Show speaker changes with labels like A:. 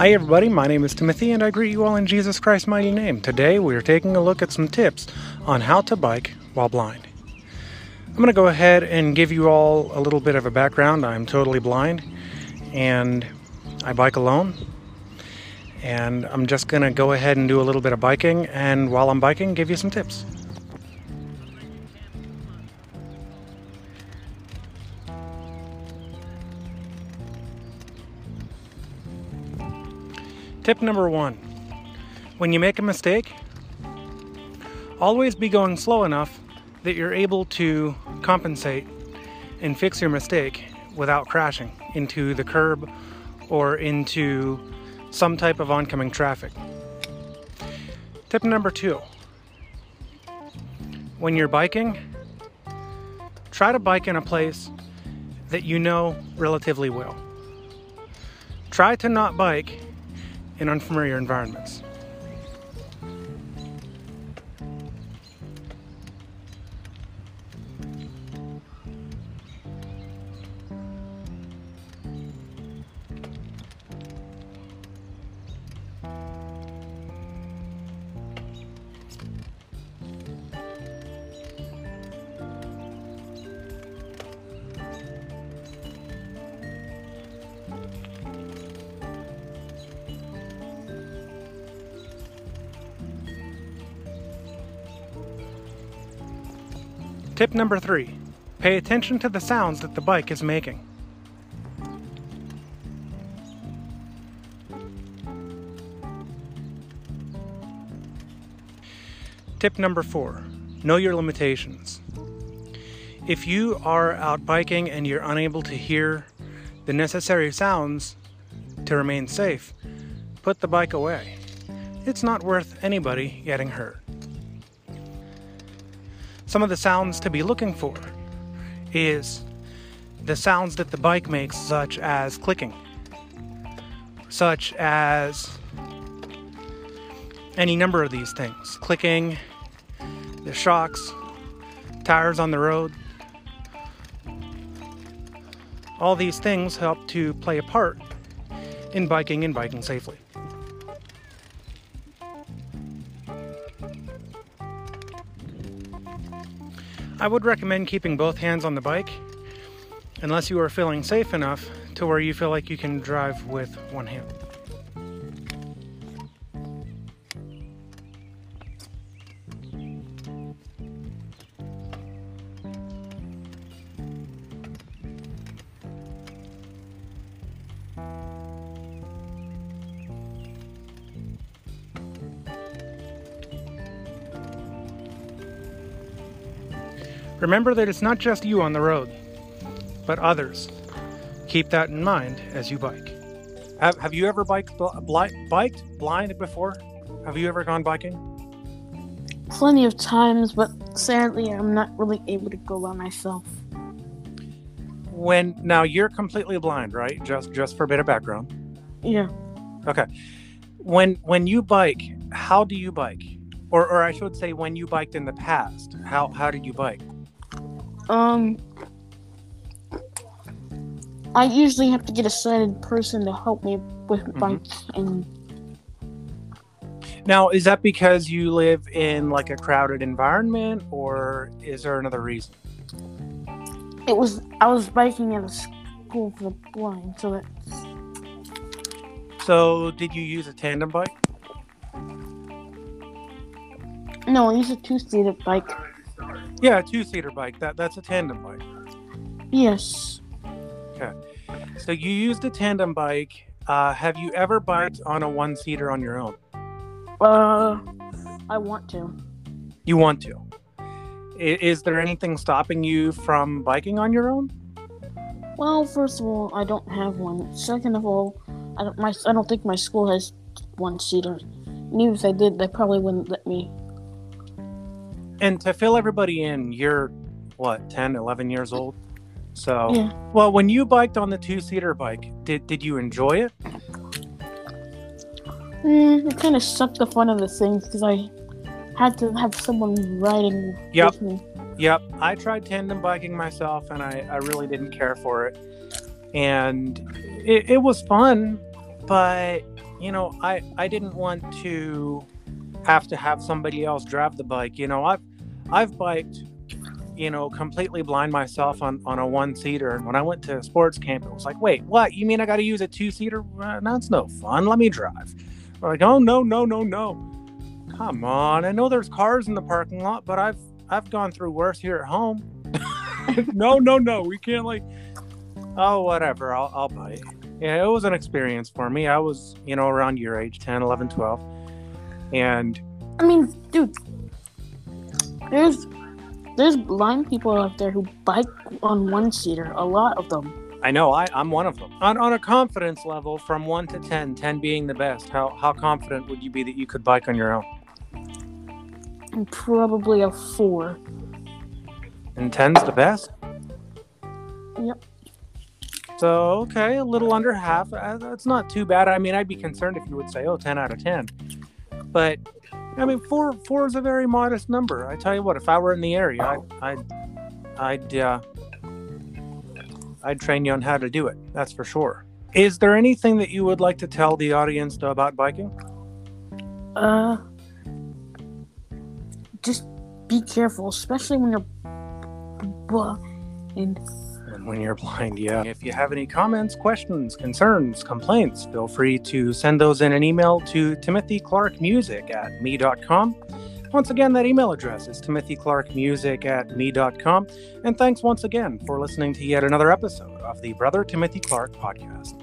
A: Hi, everybody. My name is Timothy, and I greet you all in Jesus Christ's mighty name. Today, we are taking a look at some tips on how to bike while blind. I'm going to go ahead and give you all a little bit of a background. I'm totally blind, and I bike alone. And I'm just going to go ahead and do a little bit of biking, and while I'm biking, give you some tips. Tip number one when you make a mistake, always be going slow enough that you're able to compensate and fix your mistake without crashing into the curb or into some type of oncoming traffic. Tip number two when you're biking, try to bike in a place that you know relatively well. Try to not bike in unfamiliar environments. Tip number three pay attention to the sounds that the bike is making. Tip number four know your limitations. If you are out biking and you're unable to hear the necessary sounds to remain safe, put the bike away. It's not worth anybody getting hurt. Some of the sounds to be looking for is the sounds that the bike makes, such as clicking, such as any number of these things clicking, the shocks, tires on the road. All these things help to play a part in biking and biking safely. I would recommend keeping both hands on the bike unless you are feeling safe enough to where you feel like you can drive with one hand. Remember that it's not just you on the road, but others. Keep that in mind as you bike. Have, have you ever biked, bl- biked blind before? Have you ever gone biking?
B: Plenty of times, but sadly, I'm not really able to go by myself.
A: When now you're completely blind, right? Just just for a bit of background.
B: Yeah.
A: Okay. When when you bike, how do you bike? Or or I should say when you biked in the past, how how did you bike?
B: Um, I usually have to get a sighted person to help me with mm-hmm. bikes and.
A: Now, is that because you live in like a crowded environment, or is there another reason?
B: It was I was biking at a school for the blind, so that.
A: So, did you use a tandem bike?
B: No, I used a two-seater bike.
A: Yeah, a two seater bike. That that's a tandem bike.
B: Yes.
A: Okay. So you used a tandem bike. Uh, have you ever biked on a one seater on your own?
B: Uh, I want to.
A: You want to. Is, is there anything stopping you from biking on your own?
B: Well, first of all, I don't have one. Second of all, I don't my I don't think my school has one seater. And even if they did, they probably wouldn't let me
A: and to fill everybody in, you're what 10, 11 years old. So,
B: yeah.
A: well, when you biked on the two seater bike, did did you enjoy it?
B: Mm, it kind of sucked the fun of the things because I had to have someone riding
A: yep.
B: with me.
A: Yep. I tried tandem biking myself, and I I really didn't care for it, and it, it was fun, but you know, I I didn't want to have to have somebody else drive the bike. You know, I've I've biked, you know, completely blind myself on on a one seater. And when I went to sports camp, it was like, wait, what? You mean I got to use a two seater? Uh, that's no fun. Let me drive. We're like, oh no, no, no, no. Come on. I know there's cars in the parking lot, but I've I've gone through worse here at home. no, no, no. We can't like. Oh, whatever. I'll I'll bike. Yeah, it was an experience for me. I was, you know, around your age, 10, 11, 12. And
B: I mean, dude, there's there's blind people out there who bike on one seater. A lot of them.
A: I know I, I'm one of them. On, on a confidence level from 1 to 10, 10 being the best, how, how confident would you be that you could bike on your own?
B: And probably a four.
A: And 10's the best?
B: Yep.
A: So, okay, a little under half. Uh, That's not too bad. I mean, I'd be concerned if you would say, oh, 10 out of 10. But, I mean, four four is a very modest number. I tell you what, if I were in the area, I'd, I'd, I'd, uh, I'd train you on how to do it. That's for sure. Is there anything that you would like to tell the audience about biking?
B: Uh, just be careful, especially when you're blind.
A: When you're blind, yeah. If you have any comments, questions, concerns, complaints, feel free to send those in an email to timothyclarkmusic at me.com. Once again, that email address is timothyclarkmusic at me.com. And thanks once again for listening to yet another episode of the Brother Timothy Clark podcast.